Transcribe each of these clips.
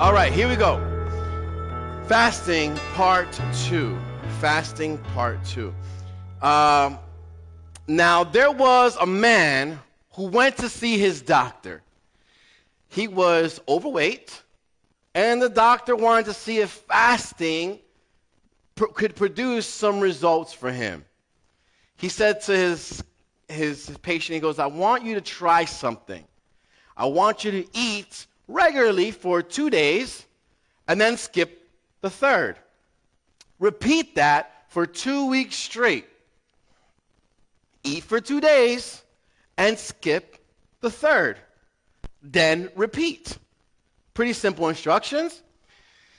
All right, here we go. Fasting part two. Fasting part two. Um, now, there was a man who went to see his doctor. He was overweight, and the doctor wanted to see if fasting pr- could produce some results for him. He said to his, his, his patient, he goes, I want you to try something. I want you to eat regularly for two days and then skip the third. Repeat that for two weeks straight. Eat for two days and skip the third. Then repeat. Pretty simple instructions.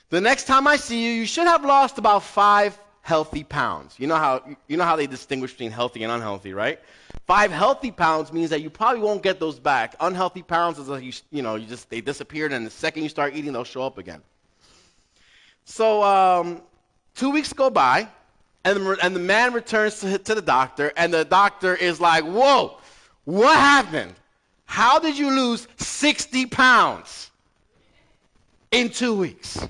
The next time I see you, you should have lost about five healthy pounds. You know how you know how they distinguish between healthy and unhealthy, right? Five healthy pounds means that you probably won't get those back. Unhealthy pounds is like you, you know, you just they disappeared, and the second you start eating, they'll show up again. So um, two weeks go by, and the, and the man returns to, to the doctor, and the doctor is like, "Whoa, what happened? How did you lose 60 pounds in two weeks?"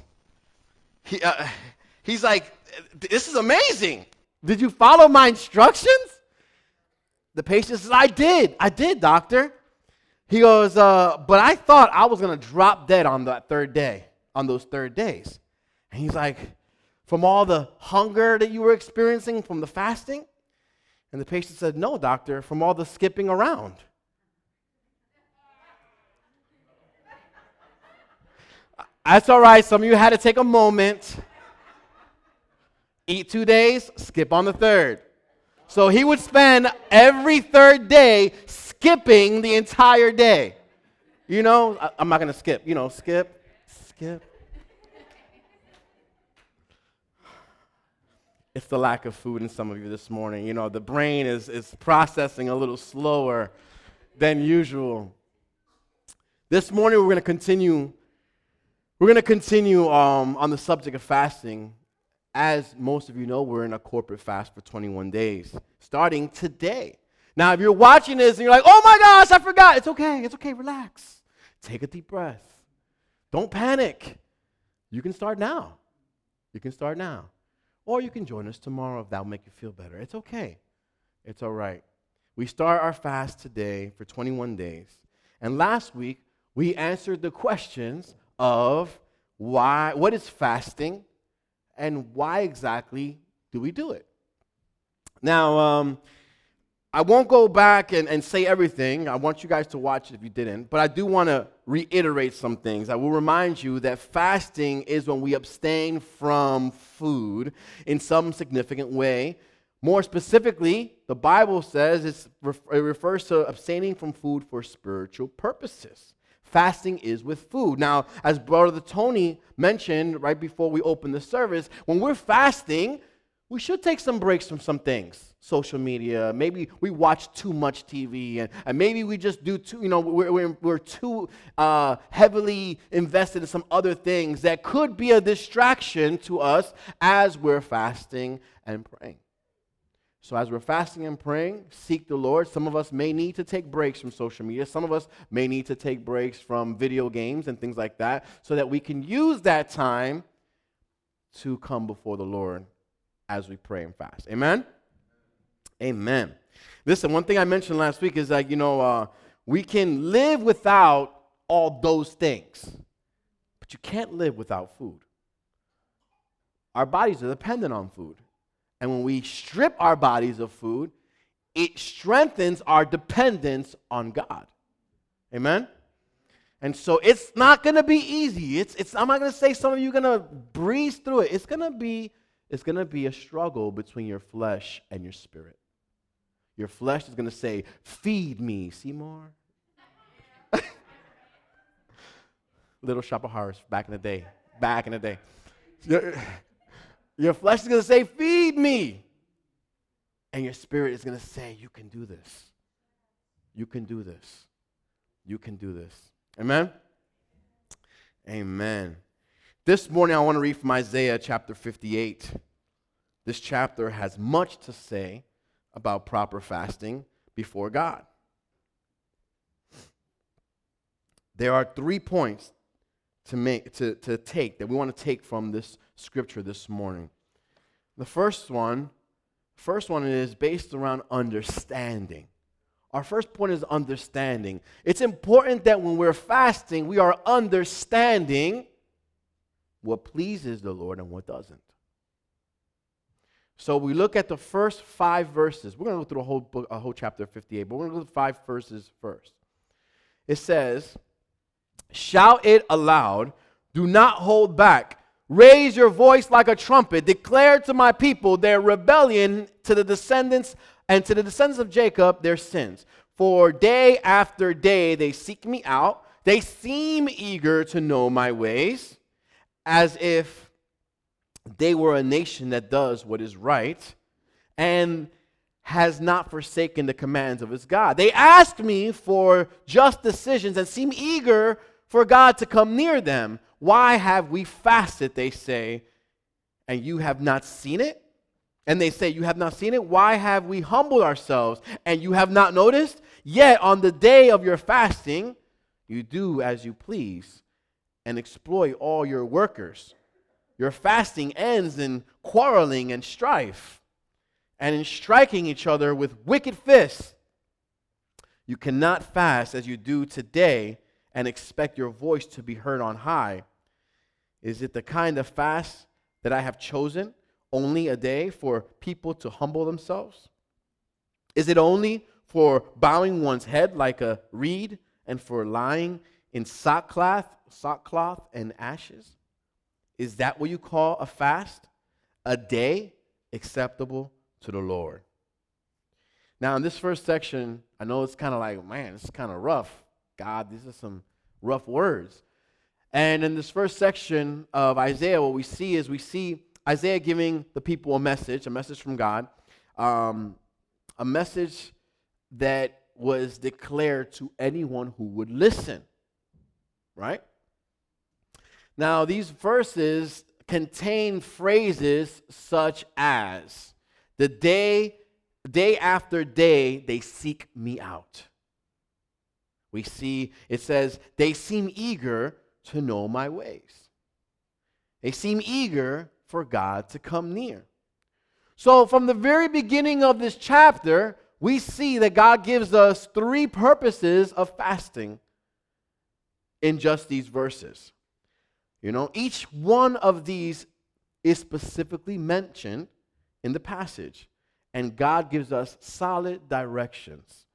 He, uh, he's like, "This is amazing. Did you follow my instructions?" The patient says, I did. I did, doctor. He goes, uh, but I thought I was going to drop dead on that third day, on those third days. And he's like, from all the hunger that you were experiencing from the fasting? And the patient said, no, doctor, from all the skipping around. That's all right. Some of you had to take a moment. Eat two days, skip on the third. So he would spend every third day skipping the entire day. You know, I, am not going to skip. You know, skip, skip. It's the lack of food in some of you this morning. You know, the brain is, is processing a little slower than usual. This morning, we're going to continue. We're going to continue um, on the subject of fasting as most of you know, we're in a corporate fast for 21 days, starting today. Now, if you're watching this and you're like, oh my gosh, I forgot, it's okay, it's okay, relax. Take a deep breath. Don't panic. You can start now. You can start now. Or you can join us tomorrow if that'll make you feel better. It's okay. It's all right. We start our fast today for 21 days. And last week, we answered the questions of why, what is fasting? And why exactly do we do it? Now, um, I won't go back and, and say everything. I want you guys to watch it if you didn't, but I do want to reiterate some things. I will remind you that fasting is when we abstain from food in some significant way. More specifically, the Bible says it refers to abstaining from food for spiritual purposes fasting is with food. Now, as Brother Tony mentioned right before we opened the service, when we're fasting, we should take some breaks from some things social media maybe we watch too much tv and, and maybe we just do too you know we're, we're, we're too uh, heavily invested in some other things that could be a distraction to us as we're fasting and praying so, as we're fasting and praying, seek the Lord. Some of us may need to take breaks from social media. Some of us may need to take breaks from video games and things like that so that we can use that time to come before the Lord as we pray and fast. Amen? Amen. Listen, one thing I mentioned last week is that, you know, uh, we can live without all those things, but you can't live without food. Our bodies are dependent on food. And when we strip our bodies of food, it strengthens our dependence on God. Amen? And so it's not going to be easy. It's, it's, I'm not going to say some of you are going to breeze through it. It's going to be it's going to be a struggle between your flesh and your spirit. Your flesh is going to say, Feed me, Seymour. Little Shop of Horrors back in the day. Back in the day. Your flesh is going to say, Feed me. And your spirit is going to say, You can do this. You can do this. You can do this. Amen? Amen. This morning, I want to read from Isaiah chapter 58. This chapter has much to say about proper fasting before God. There are three points to make to, to take that we want to take from this scripture this morning. The first one, first one is based around understanding. Our first point is understanding. It's important that when we're fasting, we are understanding what pleases the Lord and what doesn't. So we look at the first five verses. We're going to go through a whole book, a whole chapter 58, but we're going to go through five verses first. It says, Shout it aloud, do not hold back. Raise your voice like a trumpet. Declare to my people their rebellion to the descendants and to the descendants of Jacob their sins. For day after day they seek me out. They seem eager to know my ways, as if they were a nation that does what is right and has not forsaken the commands of its God. They ask me for just decisions and seem eager for God to come near them. Why have we fasted, they say, and you have not seen it? And they say, You have not seen it? Why have we humbled ourselves and you have not noticed? Yet on the day of your fasting, you do as you please and exploit all your workers. Your fasting ends in quarreling and strife and in striking each other with wicked fists. You cannot fast as you do today and expect your voice to be heard on high. Is it the kind of fast that I have chosen, only a day for people to humble themselves? Is it only for bowing one's head like a reed and for lying in sackcloth, sackcloth and ashes? Is that what you call a fast? A day acceptable to the Lord. Now, in this first section, I know it's kind of like, man, it's kind of rough. God, these are some rough words. And in this first section of Isaiah, what we see is we see Isaiah giving the people a message, a message from God, um, a message that was declared to anyone who would listen, right? Now, these verses contain phrases such as the day, day after day, they seek me out. We see it says, they seem eager to know my ways. They seem eager for God to come near. So, from the very beginning of this chapter, we see that God gives us three purposes of fasting in just these verses. You know, each one of these is specifically mentioned in the passage, and God gives us solid directions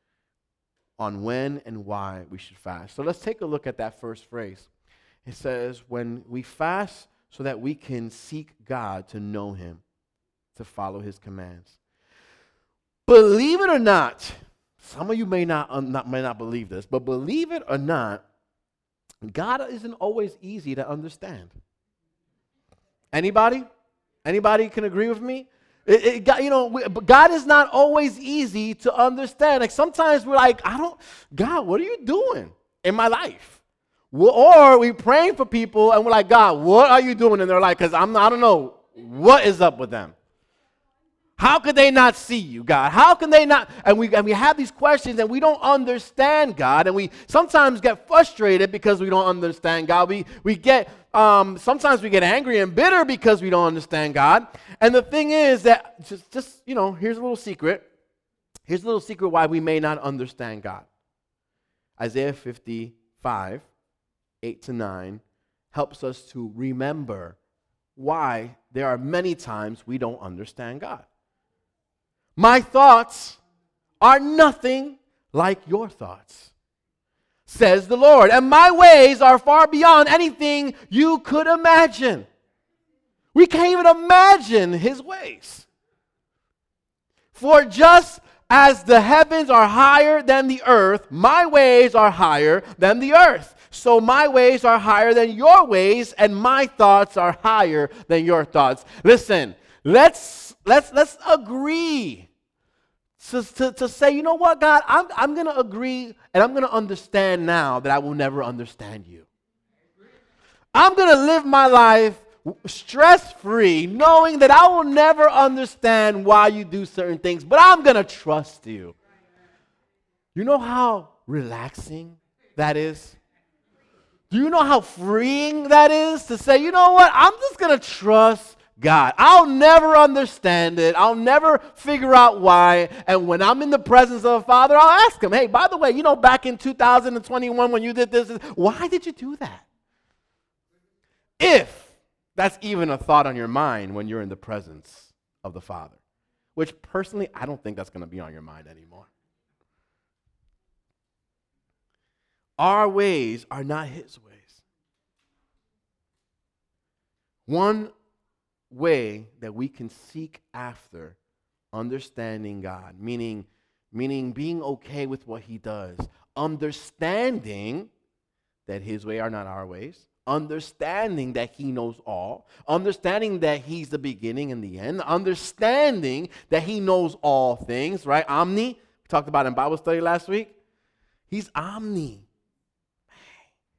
on when and why we should fast. So let's take a look at that first phrase. It says, when we fast so that we can seek God to know Him, to follow His commands. Believe it or not, some of you may not, not, may not believe this, but believe it or not, God isn't always easy to understand. Anybody? Anybody can agree with me? It, it, you know, we, God is not always easy to understand. Like sometimes we're like, I don't, God, what are you doing in my life? Or we praying for people and we're like, God, what are you doing? And they're like, because I'm, I don't know what is up with them. How could they not see you, God? How can they not? And we, and we have these questions and we don't understand God. And we sometimes get frustrated because we don't understand God. We, we get, um, sometimes we get angry and bitter because we don't understand God. And the thing is that, just, just, you know, here's a little secret. Here's a little secret why we may not understand God. Isaiah 55, 8 to 9, helps us to remember why there are many times we don't understand God. My thoughts are nothing like your thoughts, says the Lord. And my ways are far beyond anything you could imagine. We can't even imagine his ways. For just as the heavens are higher than the earth, my ways are higher than the earth. So my ways are higher than your ways, and my thoughts are higher than your thoughts. Listen, let's let's let's agree to, to, to say, you know what, God, I'm, I'm going to agree and I'm going to understand now that I will never understand you. I'm going to live my life stress free, knowing that I will never understand why you do certain things, but I'm going to trust you. You know how relaxing that is? Do you know how freeing that is to say, you know what? I'm just going to trust God. I'll never understand it. I'll never figure out why. And when I'm in the presence of the Father, I'll ask him, hey, by the way, you know, back in 2021 when you did this, why did you do that? If that's even a thought on your mind when you're in the presence of the Father, which personally, I don't think that's going to be on your mind anymore. Our ways are not His ways. One way that we can seek after understanding God, meaning, meaning being okay with what He does, understanding that His way are not our ways, understanding that He knows all, understanding that He's the beginning and the end, understanding that He knows all things, right? Omni, we talked about in Bible study last week. He's omni.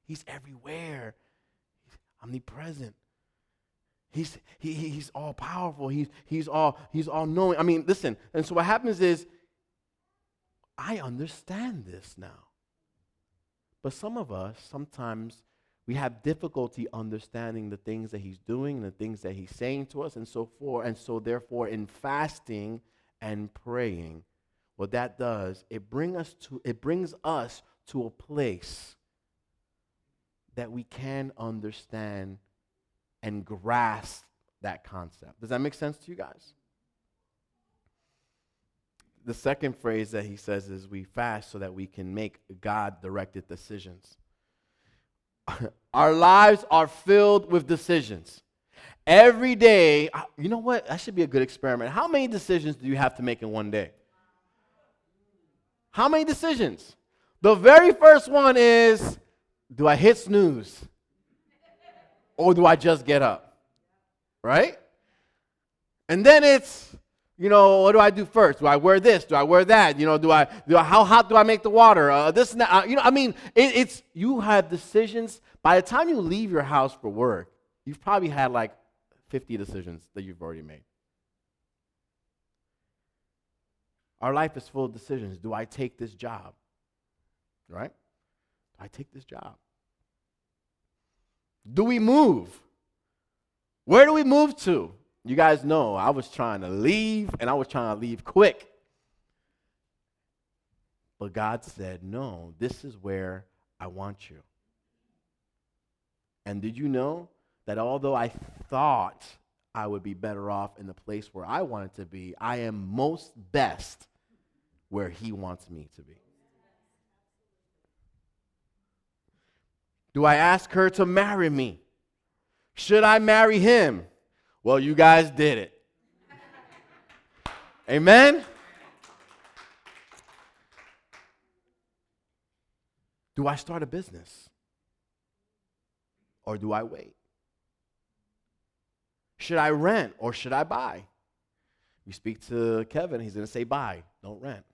He's everywhere. He's omnipresent. He's, he, he's all powerful. He's, he's, all, he's all knowing. I mean, listen. And so what happens is, I understand this now. But some of us, sometimes, we have difficulty understanding the things that he's doing and the things that he's saying to us and so forth. And so, therefore, in fasting and praying, what that does, it, bring us to, it brings us to a place that we can understand and grasp that concept. Does that make sense to you guys? The second phrase that he says is we fast so that we can make God directed decisions. Our lives are filled with decisions. Every day, you know what? That should be a good experiment. How many decisions do you have to make in one day? How many decisions? The very first one is do I hit snooze? Or do I just get up? Right? And then it's, you know, what do I do first? Do I wear this? Do I wear that? You know, do I, do I how hot do I make the water? Uh, this and that. Uh, you know, I mean, it, it's, you have decisions. By the time you leave your house for work, you've probably had like 50 decisions that you've already made. Our life is full of decisions. Do I take this job? Right? I take this job? Do we move? Where do we move to? You guys know I was trying to leave and I was trying to leave quick. But God said, No, this is where I want you. And did you know that although I thought I would be better off in the place where I wanted to be, I am most best where He wants me to be? Do I ask her to marry me? Should I marry him? Well, you guys did it. Amen? Do I start a business? Or do I wait? Should I rent or should I buy? You speak to Kevin, he's going to say buy, don't rent.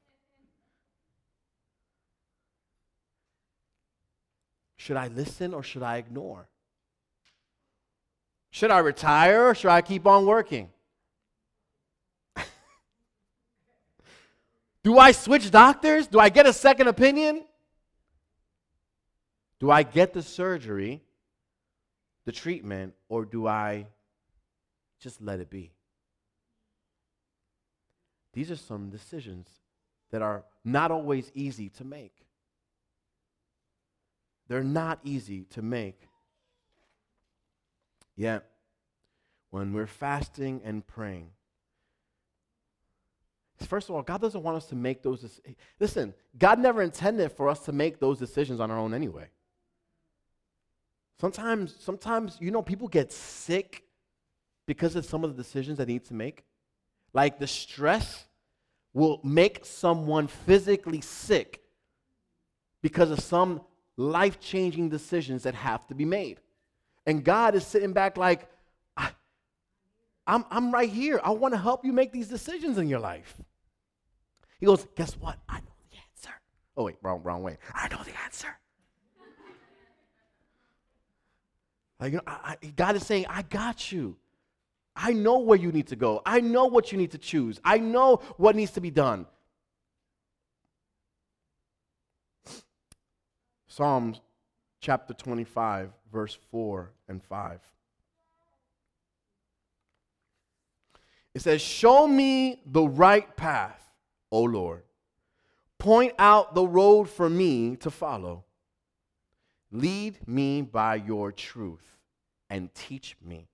Should I listen or should I ignore? Should I retire or should I keep on working? Do I switch doctors? Do I get a second opinion? Do I get the surgery, the treatment, or do I just let it be? These are some decisions that are not always easy to make. They're not easy to make. Yet, when we're fasting and praying, first of all, God doesn't want us to make those. decisions. Listen, God never intended for us to make those decisions on our own anyway. Sometimes, sometimes, you know, people get sick because of some of the decisions they need to make. Like the stress will make someone physically sick because of some life changing decisions that have to be made. And God is sitting back like, I'm, I'm right here. I want to help you make these decisions in your life. He goes, Guess what? I know the answer. Oh, wait, wrong, wrong way. I know the answer. like, you know, I, I, God is saying, I got you. I know where you need to go. I know what you need to choose. I know what needs to be done. Psalms chapter 25, verse 4 and 5. It says, Show me the right path, O Lord. Point out the road for me to follow. Lead me by your truth and teach me.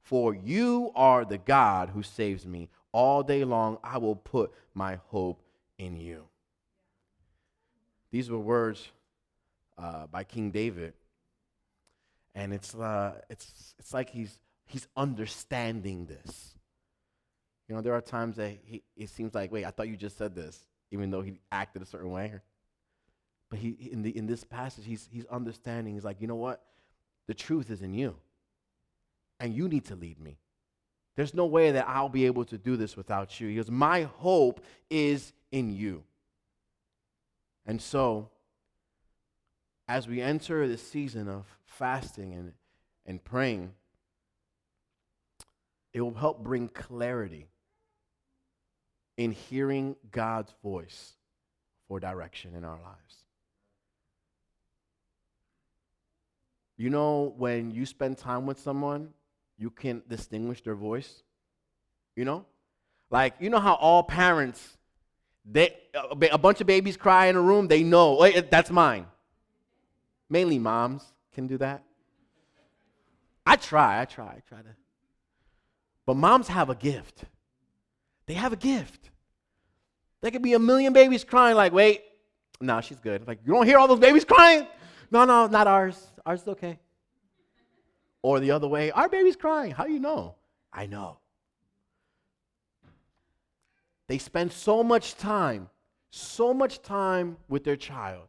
For you are the God who saves me. All day long I will put my hope in you. These were words uh, by King David. And it's, uh, it's, it's like he's, he's understanding this. You know, there are times that he, it seems like, wait, I thought you just said this, even though he acted a certain way. But he, in, the, in this passage, he's, he's understanding. He's like, you know what? The truth is in you. And you need to lead me. There's no way that I'll be able to do this without you. He goes, My hope is in you. And so, as we enter this season of fasting and, and praying, it will help bring clarity in hearing God's voice for direction in our lives. You know, when you spend time with someone, you can distinguish their voice. You know? Like, you know how all parents, they, a bunch of babies cry in a room, they know, that's mine. Mainly moms can do that. I try, I try, I try to. But moms have a gift. They have a gift. There could be a million babies crying, like, wait, no, she's good. Like, you don't hear all those babies crying? No, no, not ours. Ours is okay. Or the other way, our baby's crying. How do you know? I know. They spend so much time, so much time with their child.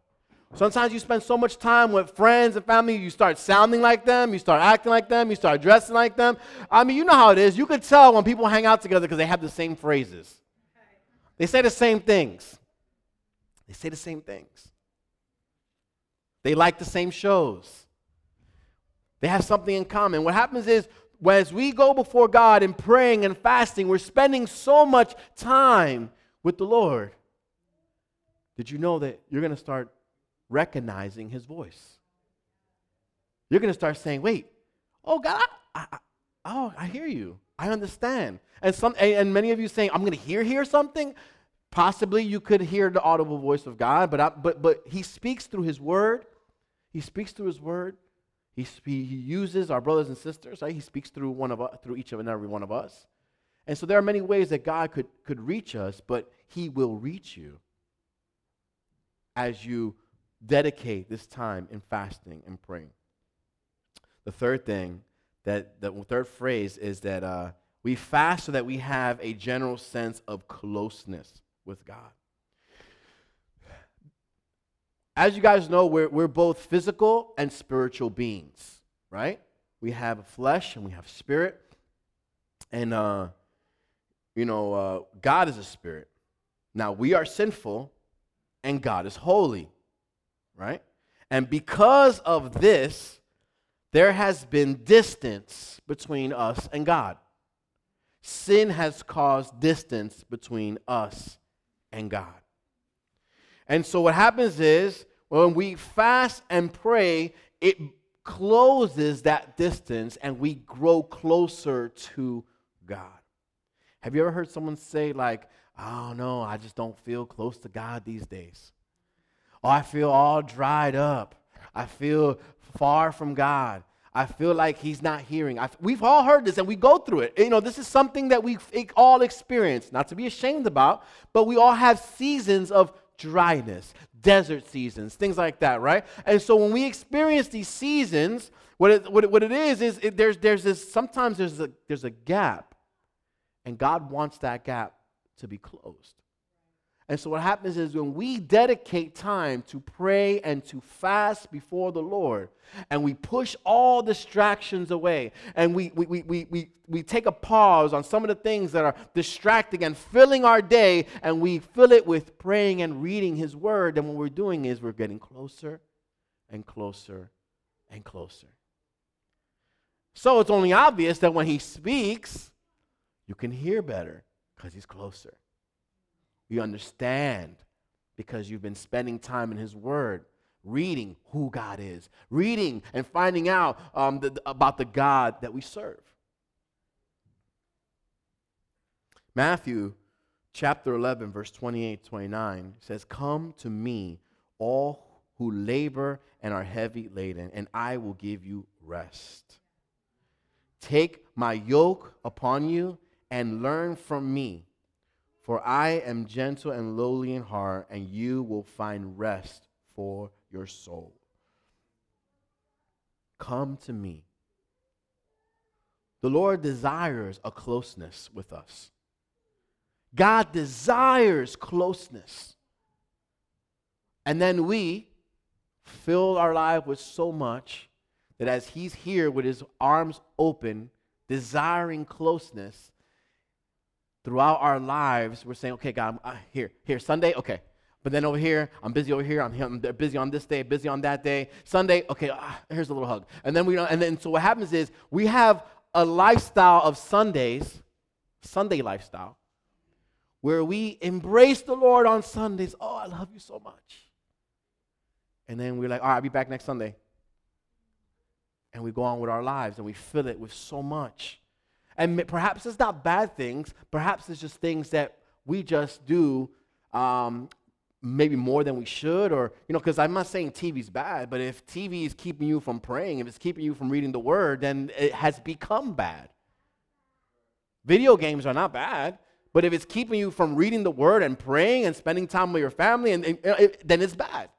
Sometimes you spend so much time with friends and family, you start sounding like them, you start acting like them, you start dressing like them. I mean, you know how it is. You could tell when people hang out together because they have the same phrases. They say the same things. They say the same things. They like the same shows. They have something in common. What happens is, as we go before God in praying and fasting, we're spending so much time with the Lord. Did you know that you're going to start recognizing His voice? You're going to start saying, wait, oh, God, I, I, oh, I hear you. I understand. And, some, and many of you saying, I'm going to hear, hear something. Possibly you could hear the audible voice of God, but, I, but, but He speaks through His Word. He speaks through His Word. He, he uses our brothers and sisters, right? He speaks through one of us, through each and every one of us. And so there are many ways that God could, could reach us, but He will reach you as you dedicate this time in fasting and praying. The third thing, that the third phrase is that uh, we fast so that we have a general sense of closeness with God as you guys know, we're, we're both physical and spiritual beings, right? We have flesh and we have spirit. And, uh, you know, uh, God is a spirit. Now, we are sinful and God is holy, right? And because of this, there has been distance between us and God. Sin has caused distance between us and God. And so what happens is when we fast and pray, it closes that distance and we grow closer to God. Have you ever heard someone say, like, I don't know, I just don't feel close to God these days? Oh, I feel all dried up. I feel far from God. I feel like he's not hearing. We've all heard this and we go through it. You know, this is something that we all experience, not to be ashamed about, but we all have seasons of dryness, desert seasons, things like that, right? And so when we experience these seasons, what it, what it, what it is, is it, there's, there's this, sometimes there's a, there's a gap, and God wants that gap to be closed. And so what happens is when we dedicate time to pray and to fast before the Lord, and we push all distractions away, and we, we, we, we, we, we take a pause on some of the things that are distracting and filling our day, and we fill it with praying and reading His Word, then what we're doing is we're getting closer and closer and closer. So it's only obvious that when He speaks, you can hear better because He's closer. You understand because you've been spending time in His Word. reading who God is, reading and finding out um, the, about the God that we serve. Matthew chapter 11, verse 28 29 says, Come to me, all who labor and are heavy laden, and I will give you rest. Take my yoke upon you and learn from me, for I am gentle and lowly in heart, and you will find rest for your soul. Come to me. The Lord desires a closeness with us. God desires closeness. And then we fill our life with so much that as He's here with His arms open, desiring closeness throughout our lives, we're saying, okay, God, I'm, uh, here, here, Sunday, okay. But then over here, I'm busy over here. I'm, I'm busy on this day, busy on that day. Sunday, okay, ah, here's a little hug. And then we, and then so what happens is we have a lifestyle of Sundays, Sunday lifestyle, where we embrace the Lord on Sundays. Oh, I love you so much. And then we're like, all right, I'll be back next Sunday. And we go on with our lives and we fill it with so much. And perhaps it's not bad things, perhaps it's just things that we just do um, maybe more than we should or you know because i'm not saying tv's bad but if tv is keeping you from praying if it's keeping you from reading the word then it has become bad video games are not bad but if it's keeping you from reading the word and praying and spending time with your family, and, and it, then it's bad.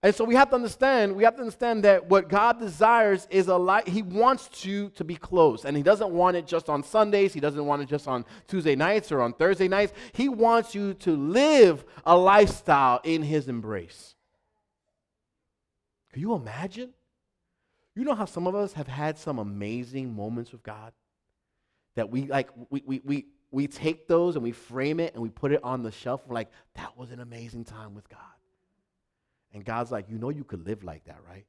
And so we have to understand, we have to understand that what God desires is a life, He wants you to be close. And He doesn't want it just on Sundays, He doesn't want it just on Tuesday nights or on Thursday nights. He wants you to live a lifestyle in His embrace. Can you imagine? You know how some of us have had some amazing moments with God? That we like we we we we take those and we frame it and we put it on the shelf. We're like, that was an amazing time with God. And God's like, you know, you could live like that, right?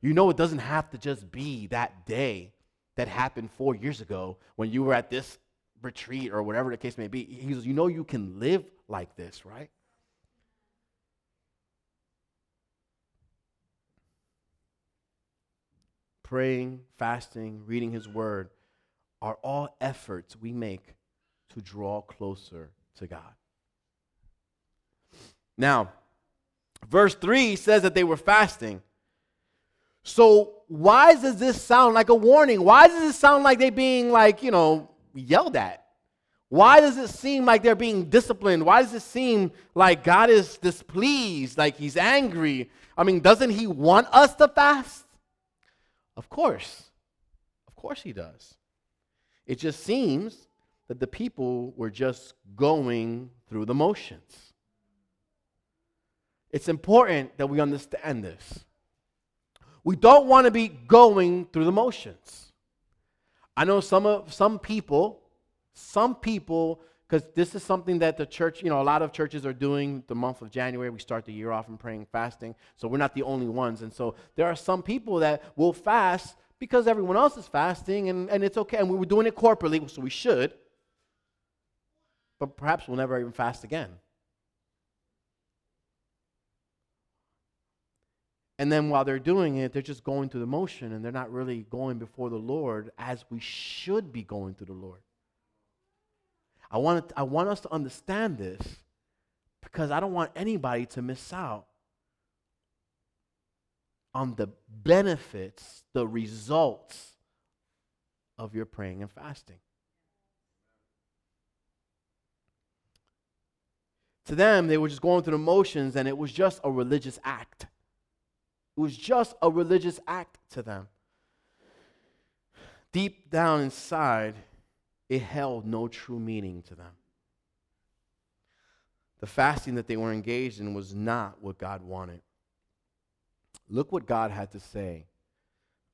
You know, it doesn't have to just be that day that happened four years ago when you were at this retreat or whatever the case may be. He says, you know, you can live like this, right? Praying, fasting, reading His Word are all efforts we make to draw closer to God. Now, verse 3 says that they were fasting. So, why does this sound like a warning? Why does it sound like they being like, you know, yelled at? Why does it seem like they're being disciplined? Why does it seem like God is displeased, like he's angry? I mean, doesn't he want us to fast? Of course. Of course he does. It just seems that the people were just going through the motions. It's important that we understand this. We don't want to be going through the motions. I know some of some people, some people, because this is something that the church, you know, a lot of churches are doing the month of January. We start the year off in praying, fasting. So we're not the only ones. And so there are some people that will fast because everyone else is fasting and, and it's okay. And we were doing it corporately, so we should. But perhaps we'll never even fast again. And then while they're doing it, they're just going through the motion and they're not really going before the Lord as we should be going to the Lord. I want, I want us to understand this because I don't want anybody to miss out on the benefits, the results of your praying and fasting. To them, they were just going through the motions and it was just a religious act. It was just a religious act to them. Deep down inside, it held no true meaning to them. The fasting that they were engaged in was not what God wanted. Look what God had to say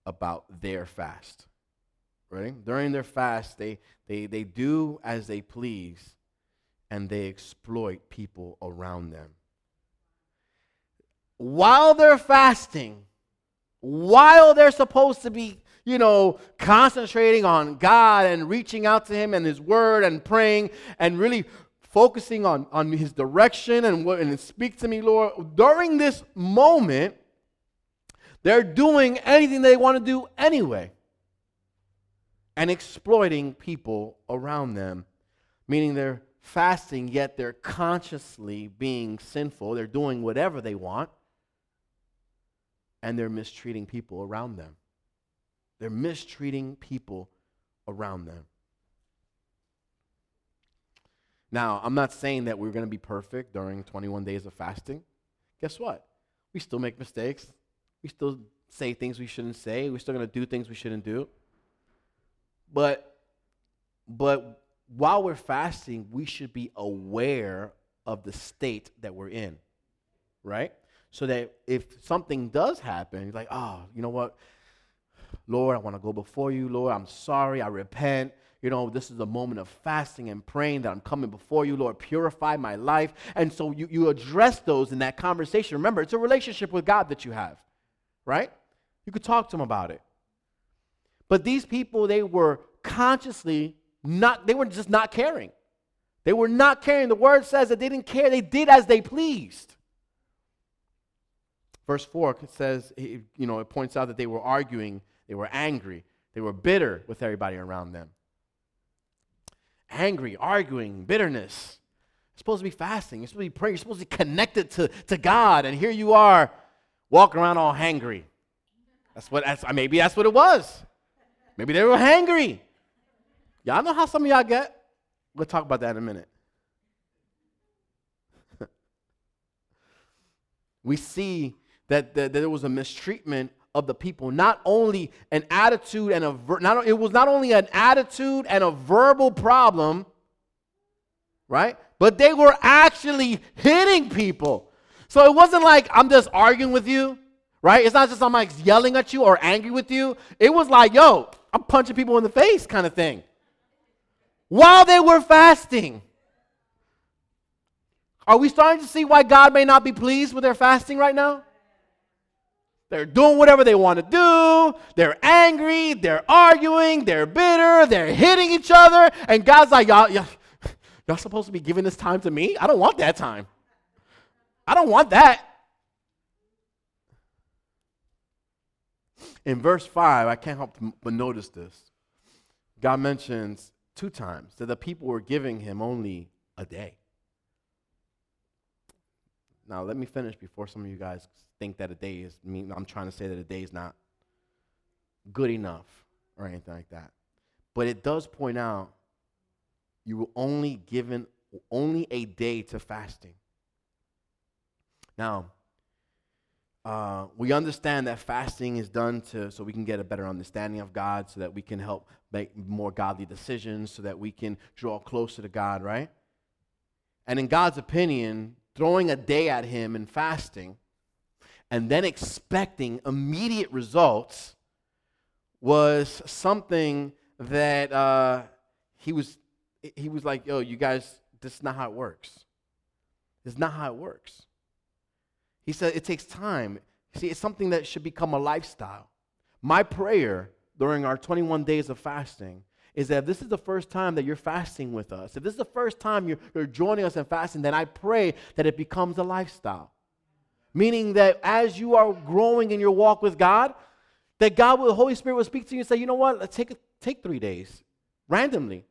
about their fast. Right? During their fast, they, they, they do as they please and they exploit people around them. While they're fasting, while they're supposed to be, you know, concentrating on God and reaching out to Him and His Word and praying and really focusing on, on his direction and and speak to me, Lord. During this moment, they're doing anything they want to do anyway. And exploiting people around them. Meaning they're fasting, yet they're consciously being sinful. They're doing whatever they want. And they're mistreating people around them. They're mistreating people around them. Now, I'm not saying that we're going to be perfect during 21 days of fasting. Guess what? We still make mistakes. We still say things we shouldn't say. We're still going to do things we shouldn't do. But but while we're fasting, we should be aware of the state that we're in. Right? So that if something does happen, like, oh, you know what? Lord, I want to go before you. Lord, I'm sorry. I repent you know, this is a moment of fasting and praying that I'm coming before you, Lord, purify my life. And so you, you address those in that conversation. Remember, it's a relationship with God that you have, right? You could talk to them about it. But these people, they were consciously not, they were just not caring. They were not caring. The word says that they didn't care, they did as they pleased. Verse 4 says, you know, it points out that they were arguing, they were angry, they were bitter with everybody around them angry, arguing, bitterness. You're supposed to be fasting. You're supposed to be praying. You're supposed to be connected to, to God. And here you are walking around all hangry. That's what that's, maybe that's what it was. Maybe they were hangry. Y'all know how some of y'all get? We'll talk about that in a minute. we see that, that, that there was a mistreatment of the people. Not only an attitude and a ver- not, it was not only an attitude and a verbal problem, right? But they were actually hitting people. So it wasn't like I'm just arguing with you, right? It's not just I'm like yelling at you or angry with you. It was like, yo, I'm punching people in the face kind of thing. While they were fasting. Are we starting to see why God may not be pleased with their fasting right now? They're doing whatever they want to do. They're angry. They're arguing. They're bitter. They're hitting each other. And God's like, y'all, y'all, y'all supposed to be giving this time to me? I don't want that time. I don't want that. In verse 5, I can't help but notice this. God mentions two times that the people were giving him only a day. Now, let me finish before some of you guys think that a day is, I'm trying to say that a day is not good enough or anything like that. But it does point out you were only given only a day to fasting. Now, uh, we understand that fasting is done to so we can get a better understanding of God, so that we can help make more godly decisions, so that we can draw closer to God, right? And in God's opinion, throwing a day at Him and fasting and then expecting immediate results was something that uh, he was he was like, "Yo, you guys, this is not how it works. this is not how it works." He said it takes time. See, it's something that should become a lifestyle. My prayer during our 21 days of fasting is that if this is the first time that you're fasting with us, if this is the first time you're, you're joining us in fasting, then I pray that it becomes a lifestyle. Meaning that as you are growing in your walk with God, that God will, the Holy Spirit will speak to you and say, you know what, let's take, take three days randomly.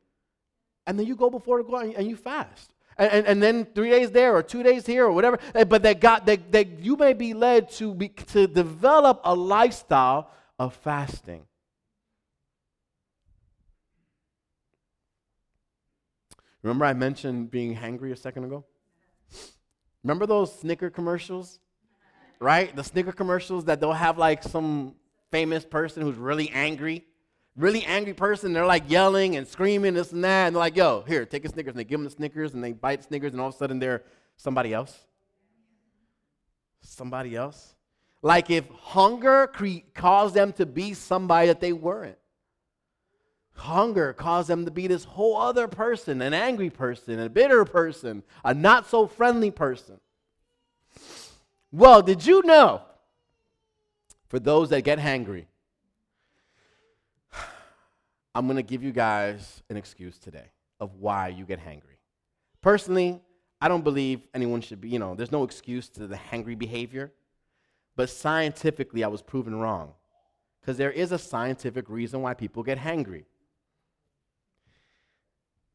And then you go before the God and, you fast. And, and, and, then three days there or two days here or whatever. But that God that, that you may be led to be to develop a lifestyle of fasting. Remember I mentioned being hangry a second ago? Remember those Snicker commercials? right? The Snicker commercials that they'll have like some famous person who's really angry, really angry person. They're like yelling and screaming this and that, and they're like, "Yo, here, take a Snickers." And they give them the Snickers, and they bite Snickers, and all of a sudden they're somebody else. Somebody else. Like if hunger cre- caused them to be somebody that they weren't. Hunger caused them to be this whole other person, an angry person, a bitter person, a not so friendly person. Well, did you know? For those that get hangry, I'm going to give you guys an excuse today of why you get hangry. Personally, I don't believe anyone should be, you know, there's no excuse to the hangry behavior. But scientifically, I was proven wrong. Because there is a scientific reason why people get hangry.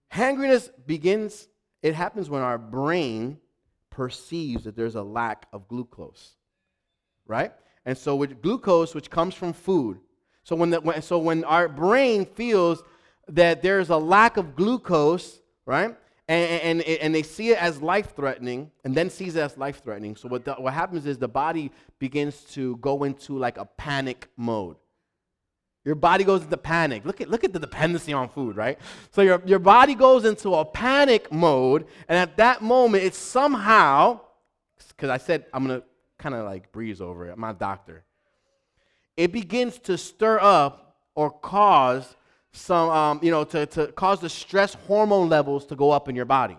Hangriness begins, it happens when our brain perceives that there's a lack of glucose, right? And so, with glucose, which comes from food, so when, the, when, so when our brain feels that there's a lack of glucose, right? And, and, and they see it as life threatening and then sees it as life threatening. So, what, the, what happens is the body begins to go into like a panic mode. Your body goes into panic. Look at, look at the dependency on food, right? So, your, your body goes into a panic mode, and at that moment, it's somehow, because I said I'm going to kind of like breeze over it, I'm not a doctor. It begins to stir up or cause some, um, you know, to, to cause the stress hormone levels to go up in your body.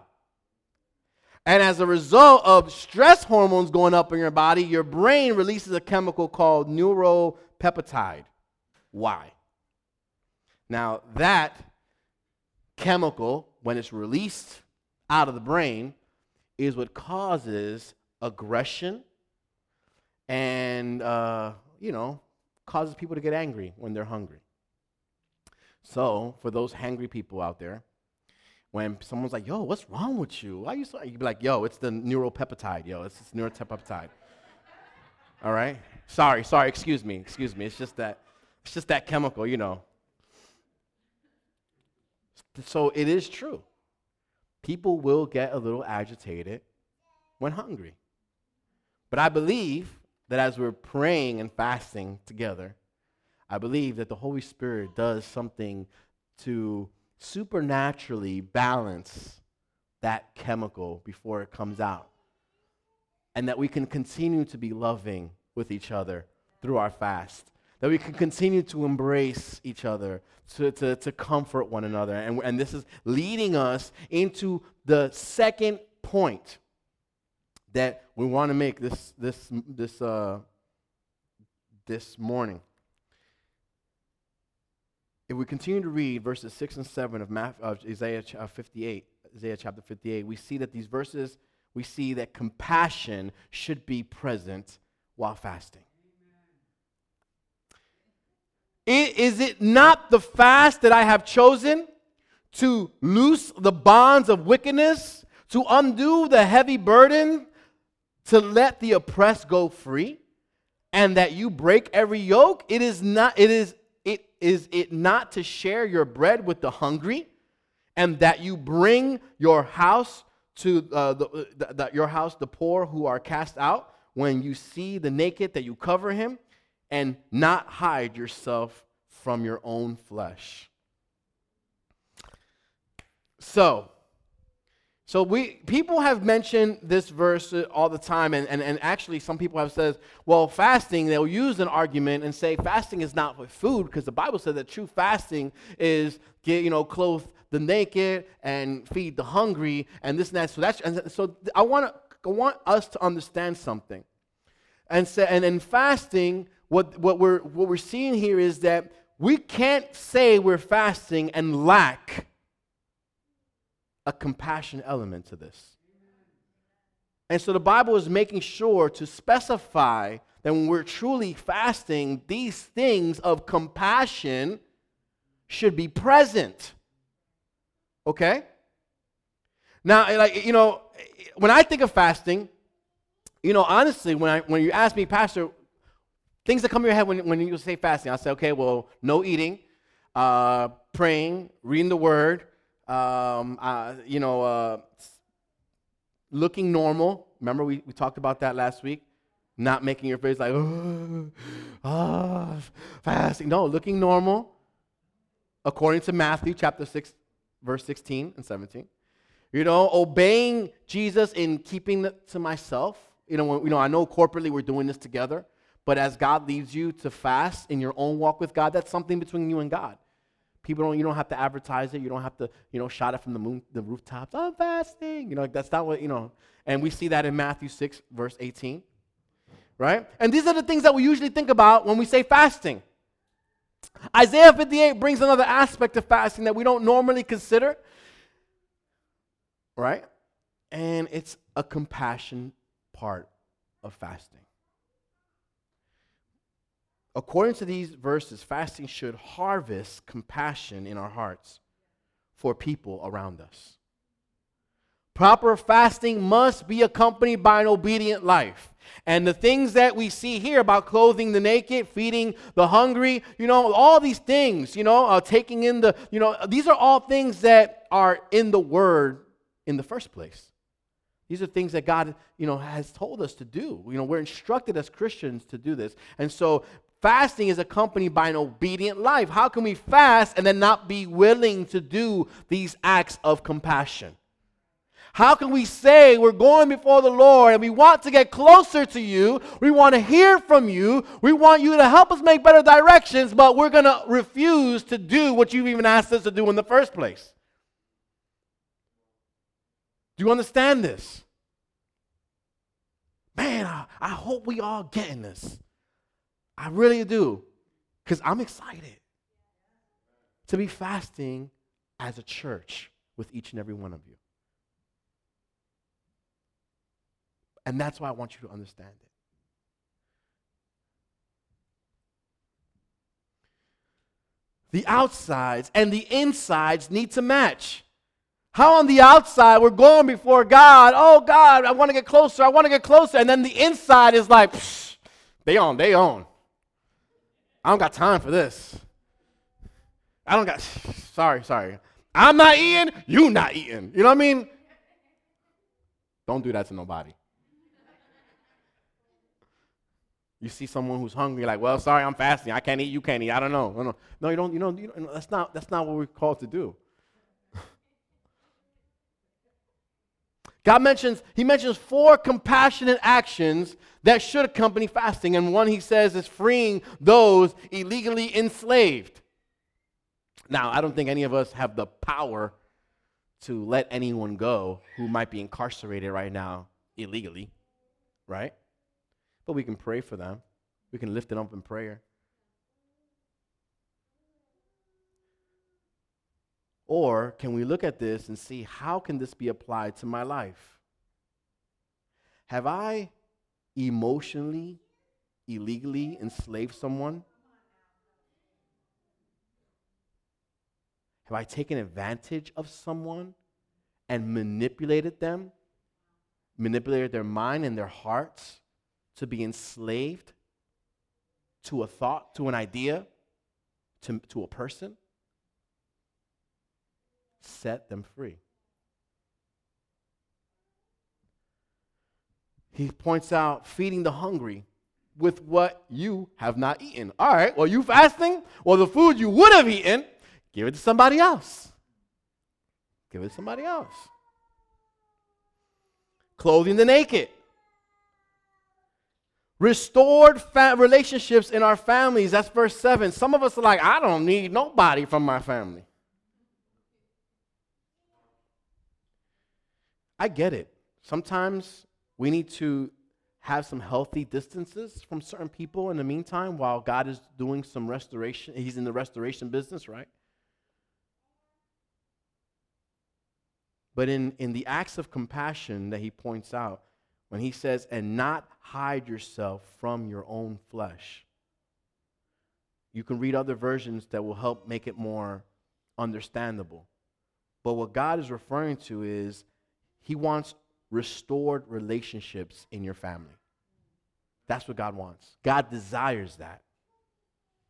And as a result of stress hormones going up in your body, your brain releases a chemical called neuropeptide. Y? Now, that chemical, when it's released out of the brain, is what causes aggression and, uh, you know, causes people to get angry when they're hungry. So, for those hangry people out there, when someone's like, yo, what's wrong with you? Why are you so? You'd be like, yo, it's the neuropeptide, yo, it's this neuropeptide. All right? Sorry, sorry, excuse me, excuse me. It's just that, it's just that chemical, you know. So it is true. People will get a little agitated when hungry. But I believe that as we're praying and fasting together, I believe that the Holy Spirit does something to supernaturally balance that chemical before it comes out. And that we can continue to be loving with each other through our fast. That we can continue to embrace each other, to, to, to comfort one another. And, and this is leading us into the second point that we want to make this, this, this, uh, this morning if we continue to read verses 6 and 7 of, Matthew, of Isaiah uh, 58, Isaiah chapter 58, we see that these verses, we see that compassion should be present while fasting. Is it not the fast that I have chosen to loose the bonds of wickedness, to undo the heavy burden, to let the oppressed go free, and that you break every yoke? It is not, it is is it not to share your bread with the hungry and that you bring your house to uh, the, uh, the, the, your house the poor who are cast out when you see the naked that you cover him and not hide yourself from your own flesh so so we people have mentioned this verse all the time, and, and, and actually some people have said, well, fasting, they'll use an argument and say fasting is not with food, because the Bible says that true fasting is get, you know, clothe the naked and feed the hungry and this and that. So that's and so I want I want us to understand something. And say and in fasting, what, what we're what we're seeing here is that we can't say we're fasting and lack a compassion element to this. And so the Bible is making sure to specify that when we're truly fasting, these things of compassion should be present. Okay? Now, eh, like, you know, eh, when I think of fasting, you know, honestly, when, I, when you ask me, Pastor, things that come to your head when, when you say fasting, I say, okay, well, no eating, uh, praying, reading the word, um, uh, you know, uh, looking normal. Remember, we, we talked about that last week? Not making your face like, oh, oh, fasting. No, looking normal, according to Matthew chapter 6, verse 16 and 17. You know, obeying Jesus in keeping to myself. You know, you know, I know corporately we're doing this together, but as God leads you to fast in your own walk with God, that's something between you and God. People don't, you don't have to advertise it. You don't have to, you know, shout it from the moon, the rooftops. I'm fasting. You know, that's not what, you know. And we see that in Matthew 6, verse 18. Right? And these are the things that we usually think about when we say fasting. Isaiah 58 brings another aspect of fasting that we don't normally consider. Right? And it's a compassion part of fasting. According to these verses, fasting should harvest compassion in our hearts for people around us. Proper fasting must be accompanied by an obedient life. And the things that we see here about clothing the naked, feeding the hungry, you know, all these things, you know, uh, taking in the, you know, these are all things that are in the Word in the first place. These are things that God, you know, has told us to do. You know, we're instructed as Christians to do this. And so fasting is accompanied by an obedient life. How can we fast and then not be willing to do these acts of compassion? How can we say we're going before the Lord and we want to get closer to you? We want to hear from you. We want you to help us make better directions, but we're going to refuse to do what you've even asked us to do in the first place. Do you understand this? Man, I, I hope we all getting this. I really do. Because I'm excited to be fasting as a church with each and every one of you. And that's why I want you to understand it. The outsides and the insides need to match. How on the outside we're going before God, oh God, I want to get closer, I want to get closer, and then the inside is like, they on, they on. I don't got time for this. I don't got, sorry, sorry. I'm not eating, you not eating. You know what I mean? Don't do that to nobody. You see someone who's hungry, like, well, sorry, I'm fasting. I can't eat. You can't eat. I don't know. No, no, no you don't. You know, you don't, that's not. That's not what we're called to do. God mentions. He mentions four compassionate actions that should accompany fasting, and one he says is freeing those illegally enslaved. Now, I don't think any of us have the power to let anyone go who might be incarcerated right now illegally, right? But we can pray for them. We can lift it up in prayer. Or can we look at this and see how can this be applied to my life? Have I emotionally, illegally enslaved someone? Have I taken advantage of someone and manipulated them? Manipulated their mind and their hearts? to be enslaved to a thought, to an idea, to, to a person, set them free. He points out feeding the hungry with what you have not eaten. All right, well, you fasting? Well, the food you would have eaten, give it to somebody else. Give it to somebody else. Clothing the naked restored fa- relationships in our families. That's verse 7. Some of us are like, I don't need nobody from my family. I get it. Sometimes we need to have some healthy distances from certain people in the meantime while God is doing some restoration. He's in the restoration business, right? But in, in the acts of compassion that he points out, when he says, and not hide yourself from your own flesh. You can read other versions that will help make it more understandable. But what God is referring to is he wants restored relationships in your family. That's what God wants. God desires that.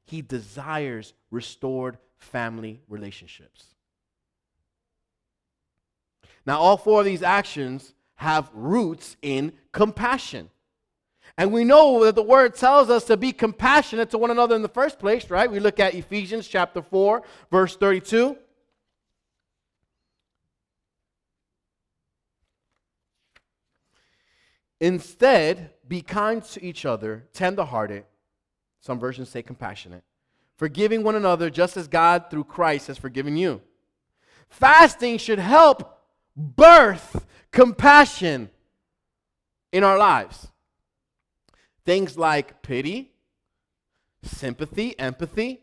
He desires restored family relationships. Now, all four of these actions have roots in compassion. And we know that the word tells us to be compassionate to one another in the first place, right? We look at Ephesians chapter 4, verse 32. Instead, be kind to each other, tenderhearted. Some versions say compassionate, forgiving one another just as God through Christ has forgiven you. Fasting should help birth compassion in our lives. Things like pity, sympathy, empathy,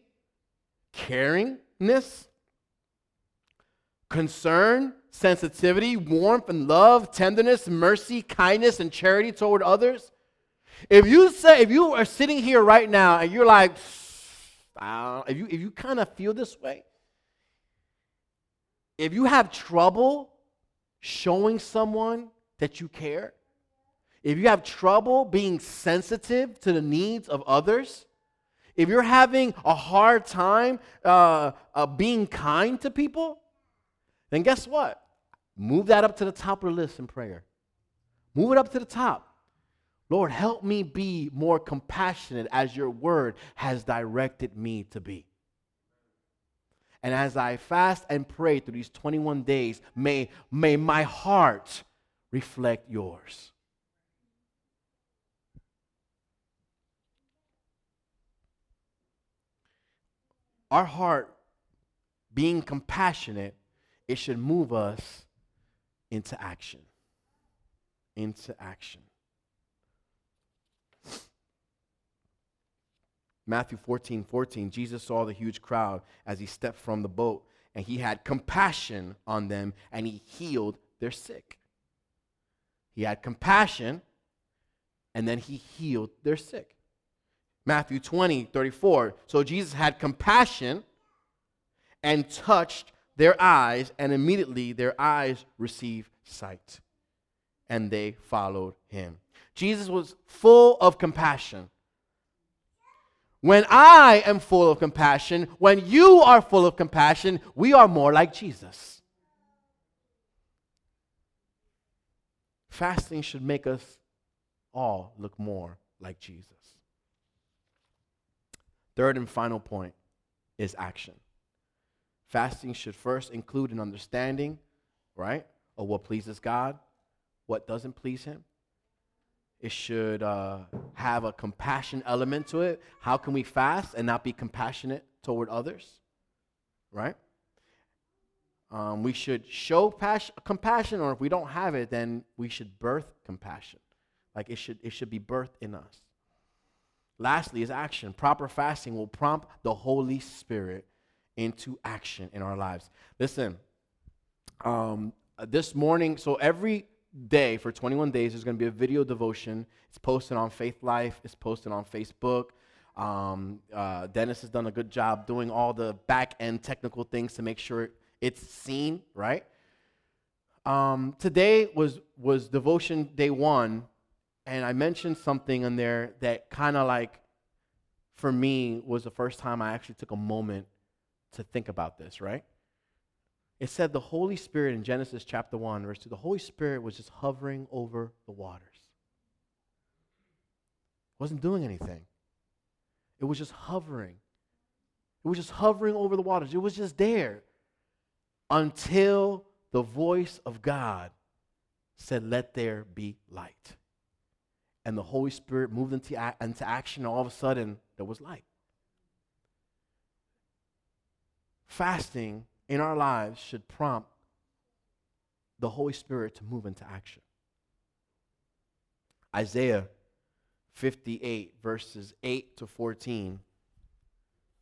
caringness, concern, sensitivity, warmth, and love, tenderness, mercy, kindness, and charity toward others. If you say, if you are sitting here right now and you're like, if you if you kind of feel this way, if you have trouble showing someone that you care, if you have trouble being sensitive to the needs of others, if you're having a hard time uh, uh, being kind to people, then guess what? Move that up to the top of the list in prayer. Move it up to the top. Lord, help me be more compassionate as your word has directed me to be. And as I fast and pray through these 21 days, may, may my heart reflect yours. Our heart being compassionate, it should move us into action. Into action. Matthew 14, 14, Jesus saw the huge crowd as he stepped from the boat, and he had compassion on them, and he healed their sick. He had compassion, and then he healed their sick. Matthew 20, 34. So Jesus had compassion and touched their eyes, and immediately their eyes received sight, and they followed him. Jesus was full of compassion. When I am full of compassion, when you are full of compassion, we are more like Jesus. Fasting should make us all look more like Jesus. Third and final point is action. Fasting should first include an understanding, right, of what pleases God, what doesn't please Him. It should uh, have a compassion element to it. How can we fast and not be compassionate toward others? Right? Um, we should show pas- compassion, or if we don't have it, then we should birth compassion. Like it should, it should be birthed in us. Lastly, is action. Proper fasting will prompt the Holy Spirit into action in our lives. Listen, um, this morning, so every day for 21 days, there's going to be a video devotion. It's posted on Faith Life, it's posted on Facebook. Um, uh, Dennis has done a good job doing all the back end technical things to make sure it's seen, right? Um, today was, was devotion day one, and I mentioned something in there that kind of like, for me, was the first time I actually took a moment to think about this, right? it said the Holy Spirit in Genesis chapter 1, verse 2, the Holy Spirit was just hovering over the waters. Wasn't doing anything. It was just hovering. It was just hovering over the waters. It was just there until the voice of God said, Let there be light. And the Holy Spirit moved into, into action, and all of a sudden, there was light. Fasting in our lives should prompt the Holy Spirit to move into action. Isaiah 58, verses 8 to 14.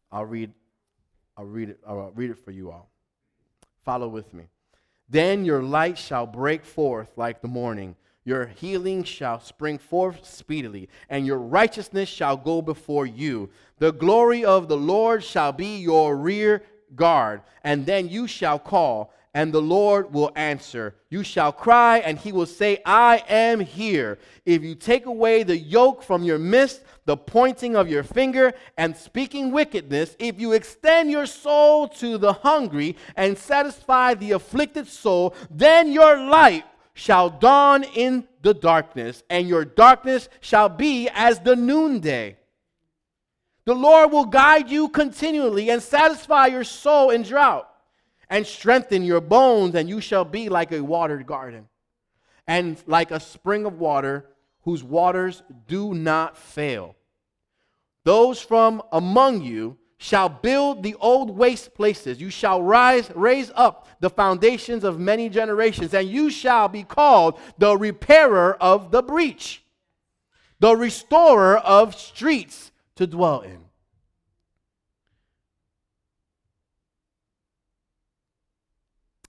I'll read, I'll read it, I'll read it for you all. Follow with me. Then your light shall break forth like the morning. Your healing shall spring forth speedily, and your righteousness shall go before you. The glory of the Lord shall be your rear guard, and then you shall call, and the Lord will answer. You shall cry, and he will say, I am here. If you take away the yoke from your midst, the pointing of your finger, and speaking wickedness, if you extend your soul to the hungry and satisfy the afflicted soul, then your light shall dawn in the darkness, and your darkness shall be as the noonday. The Lord will guide you continually and satisfy your soul in drought and strengthen your bones, and you shall be like a watered garden and like a spring of water whose waters do not fail. Those from among you shall build the old waste places. You shall rise, raise up the foundations of many generations, and you shall be called the repairer of the breach, the restorer of streets to dwell in.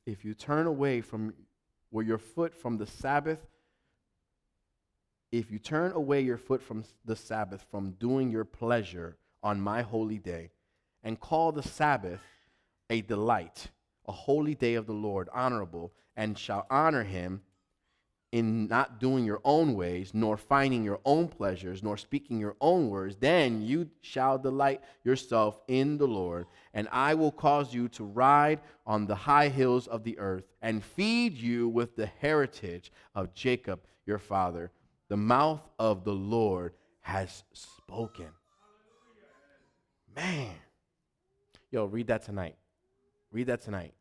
if you turn away from where your foot from the Sabbath, if you turn away your foot from the Sabbath, from doing your pleasure on my holy day, and call the Sabbath a delight, a holy day of the Lord, honorable, and shall honor him in not doing your own ways, nor finding your own pleasures, nor speaking your own words, then you shall delight yourself in the Lord, and I will cause you to ride on the high hills of the earth, and feed you with the heritage of Jacob your father. The mouth of the Lord has spoken. Man. Yo, read that tonight. Read that tonight.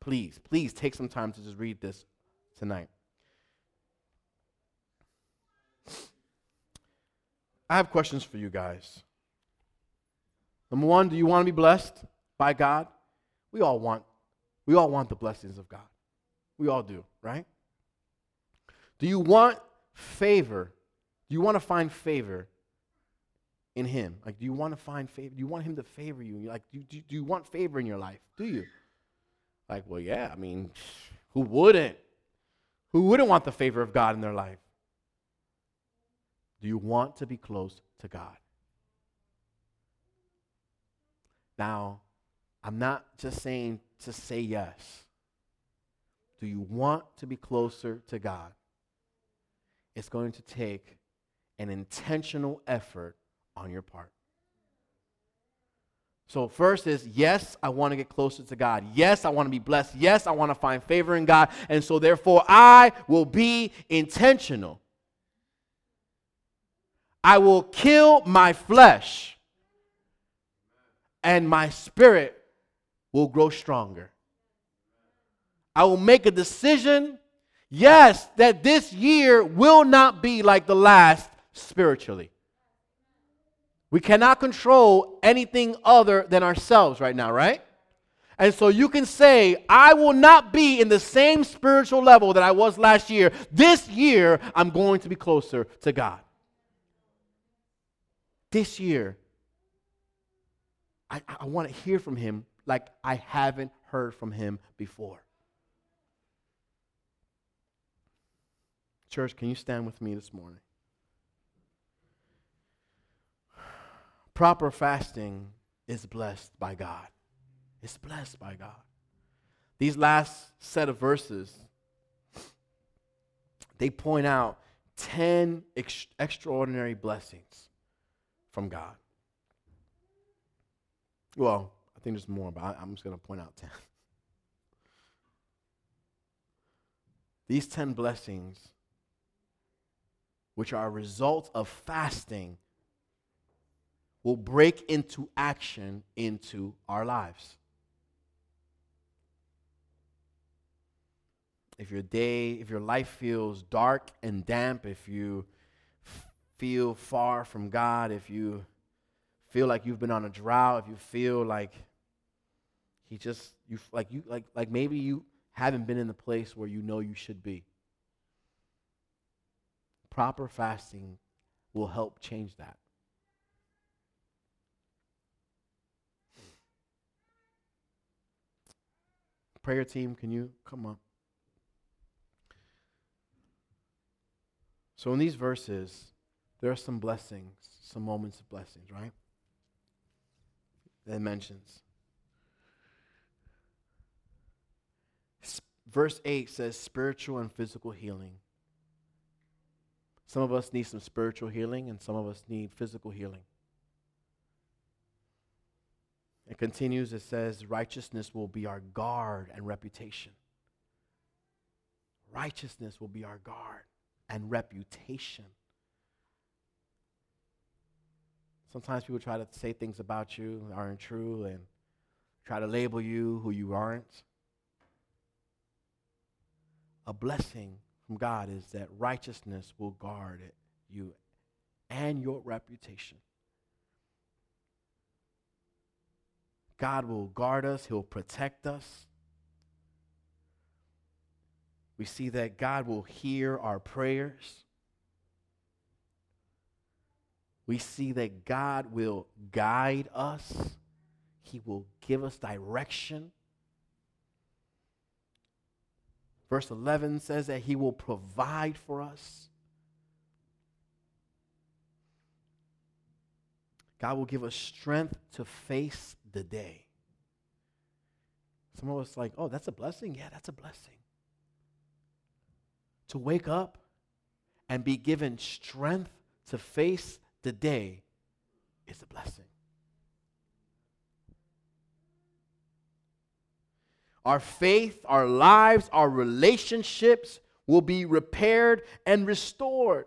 Please, please take some time to just read this tonight. I have questions for you guys. Number one, do you want to be blessed by God? We all want, we all want the blessings of God. We all do, right? Do you want favor? Do you want to find favor in Him? Like, do you want to find favor? Do you want Him to favor you? Like, do, do, do you want favor in your life? Do you? Like, well, yeah, I mean, who wouldn't? Who wouldn't want the favor of God in their life? Do you want to be close to God? Now, I'm not just saying to say yes. Do you want to be closer to God? It's going to take an intentional effort on your part. So, first is yes, I want to get closer to God. Yes, I want to be blessed. Yes, I want to find favor in God. And so, therefore, I will be intentional. I will kill my flesh, and my spirit will grow stronger. I will make a decision, yes, that this year will not be like the last spiritually. We cannot control anything other than ourselves right now, right? And so you can say, I will not be in the same spiritual level that I was last year. This year, I'm going to be closer to God this year, I, I want to hear from him like I haven't heard from him before. Church, can you stand with me this morning? Proper fasting is blessed by God. It's blessed by God. These last set of verses, they point out 10 ex- extraordinary blessings from God. Well, I think there's more, but I, am just going to point out 10. These 10 blessings, which are a result of fasting, will break into action into our lives. If your day, if your life feels dark and damp, if you feel far from God, if you feel like you've been on a drought, if you feel like he just you like you like like maybe you haven't been in the place where you know you should be. Proper fasting will help change that. Prayer team, can you come up? So, in these verses, there are some blessings, some moments of blessings, right? That mentions. Verse 8 says spiritual and physical healing. Some of us need some spiritual healing, and some of us need physical healing. It continues, it says, righteousness will be our guard and reputation. Righteousness will be our guard and reputation. Sometimes people try to say things about you that aren't true and try to label you who you aren't. A blessing from God is that righteousness will guard you and your reputation. God will guard us, He'll protect us. We see that God will hear our prayers we see that God will guide us, He will give us direction. Verse 11 says that He will provide for us. God will give us strength to face the day. Some of us like, oh, that's a blessing? Yeah, that's a blessing. To wake up and be given strength to face the day is a blessing. Our faith, our lives, our relationships will be repaired and restored.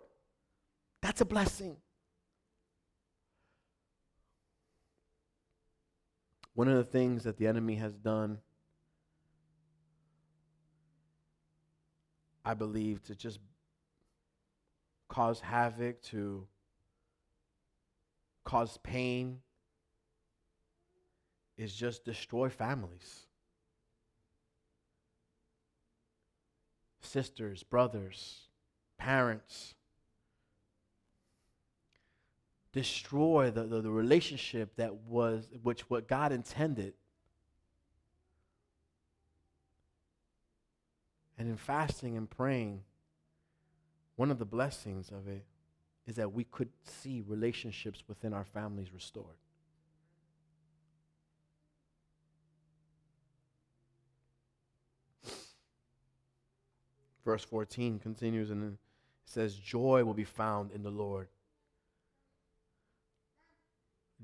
That's a blessing. One of the things that the enemy has done, I believe, to just cause havoc, to cause pain, is just destroy families. Sisters, brothers, parents. Destroy the, the, the relationship that was, which what God intended. And in fasting and praying, one of the blessings of it is that we could see relationships within our families restored. Verse 14 continues and it says, Joy will be found in the Lord.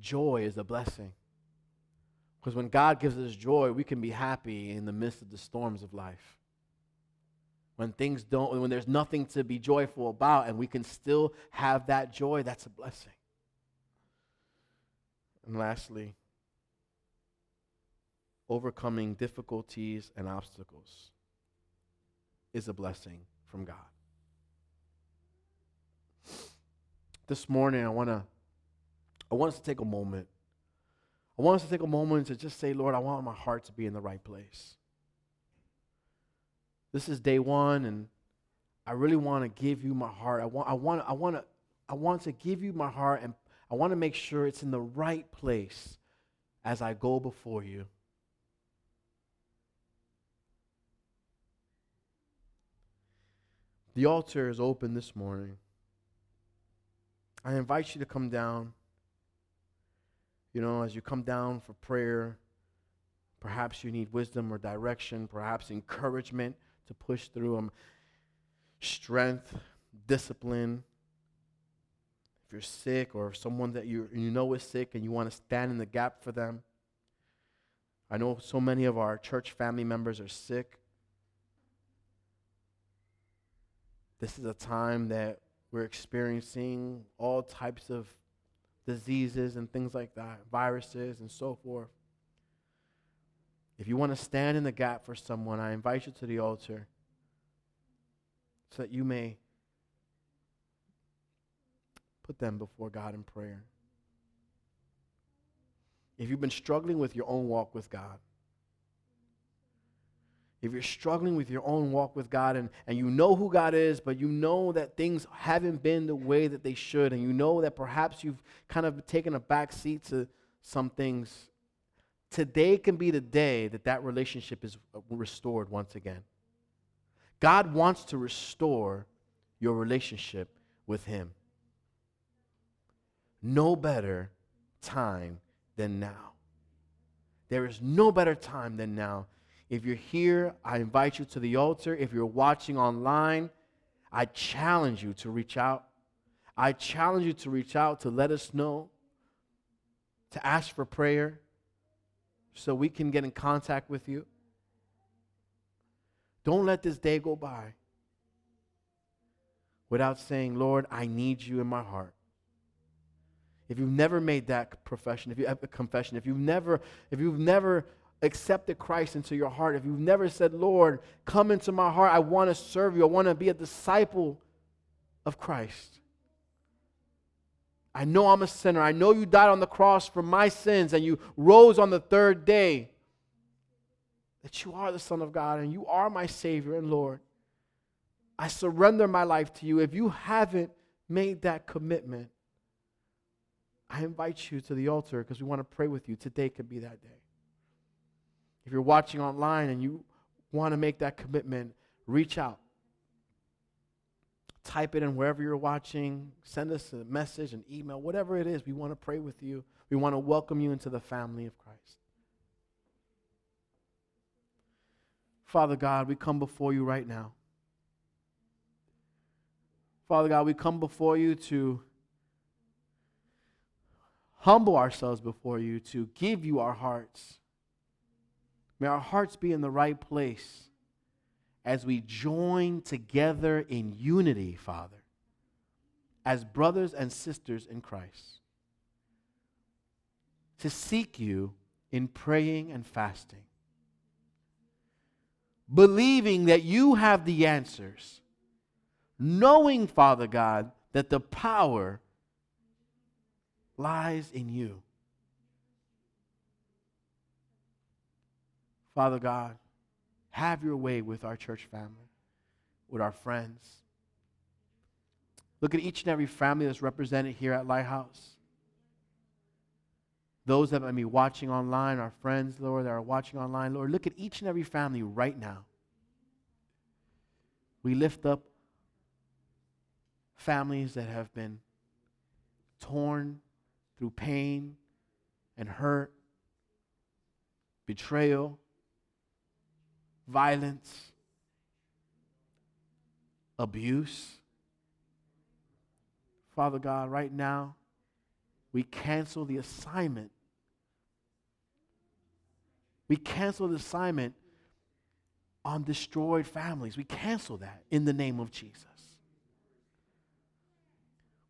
Joy is a blessing. Because when God gives us joy, we can be happy in the midst of the storms of life when things don't, when there's nothing to be joyful about, and we can still have that joy, that's a blessing. And lastly, overcoming difficulties and obstacles is a blessing from God. This morning, I want to I want us to take a moment. I want us to take a moment to just say, Lord, I want my heart to be in the right place. This is day one, and I really want to give you my heart. I want, I want, I want to, I want to give you my heart, and I want to make sure it's in the right place as I go before you. The altar is open this morning. I invite you to come down. You know, as you come down for prayer, perhaps you need wisdom or direction, perhaps encouragement to push through them. Strength, discipline. If you're sick or someone that you, you know is sick and you want to stand in the gap for them. I know so many of our church family members are sick. This is a time that we're experiencing all types of diseases and things like that, viruses and so forth. If you want to stand in the gap for someone, I invite you to the altar so that you may put them before God in prayer. If you've been struggling with your own walk with God, if you're struggling with your own walk with God and, and you know who God is, but you know that things haven't been the way that they should, and you know that perhaps you've kind of taken a back seat to some things today can be the day that that relationship is uh, restored once again. God wants to restore your relationship with Him. No better time than now. There is no better time than now. If you're here, I invite you to the altar. If you're watching online, I challenge you to reach out. I challenge you to reach out to let us know, to ask for prayer so we can get in contact with you. Don't let this day go by without saying, Lord, I need you in my heart. If you've never made that profession, if you have a confession, if you've never, if you've never accepted Christ into your heart, if you've never said, Lord, come into my heart, I want to serve you, I want to be a disciple of Christ. I know I'm a sinner. I know you died on the cross for my sins and you rose on the third day. That you are the Son of God and you are my Savior and Lord. I surrender my life to you. If you haven't made that commitment, I invite you to the altar because we want to pray with you. Today could be that day. If you're watching online and you want to make that commitment, reach out. Type it in wherever you're watching. Send us a message, an email, whatever it is. We want to pray with you. We want to welcome you into the family of Christ. Father God, we come before you right now. Father God, we come before you to humble ourselves before you, to give you our hearts. May our hearts be in the right place as we join together in unity, Father, as brothers and sisters in Christ, to seek you in praying and fasting, believing that you have the answers, knowing, Father God, that the power lies in you. Father God, have your way with our church family, with our friends. Look at each and every family that's represented here at Lighthouse. Those that might be watching online, our friends, Lord, that are watching online, Lord, look at each and every family right now. We lift up families that have been torn through pain and hurt, betrayal, violence, abuse. Father God, right now, we cancel the assignment. We cancel the assignment on destroyed families. We cancel that in the name of Jesus.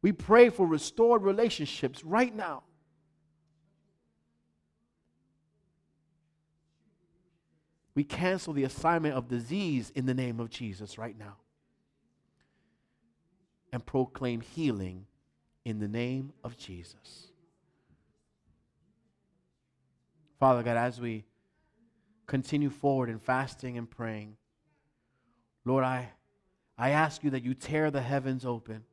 We pray for restored relationships right now. We cancel the assignment of disease in the name of Jesus right now. And proclaim healing in the name of Jesus. Father God, as we continue forward in fasting and praying, Lord, I, I ask you that you tear the heavens open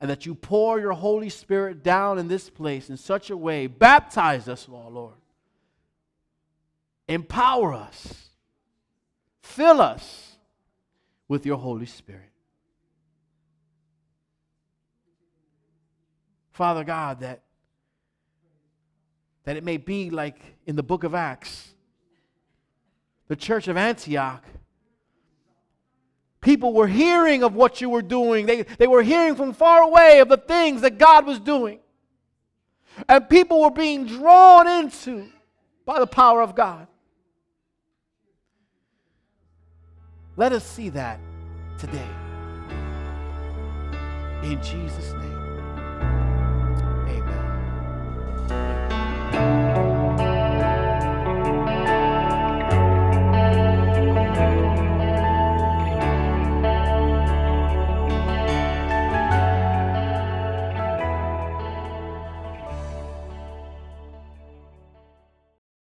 and that you pour your Holy Spirit down in this place in such a way. Baptize us, Lord. Empower us. Fill us with your Holy Spirit. Father God, that, that it may be like in the book of Acts, the church of Antioch People were hearing of what you were doing. They, they were hearing from far away of the things that God was doing. And people were being drawn into by the power of God. Let us see that today. In Jesus' name.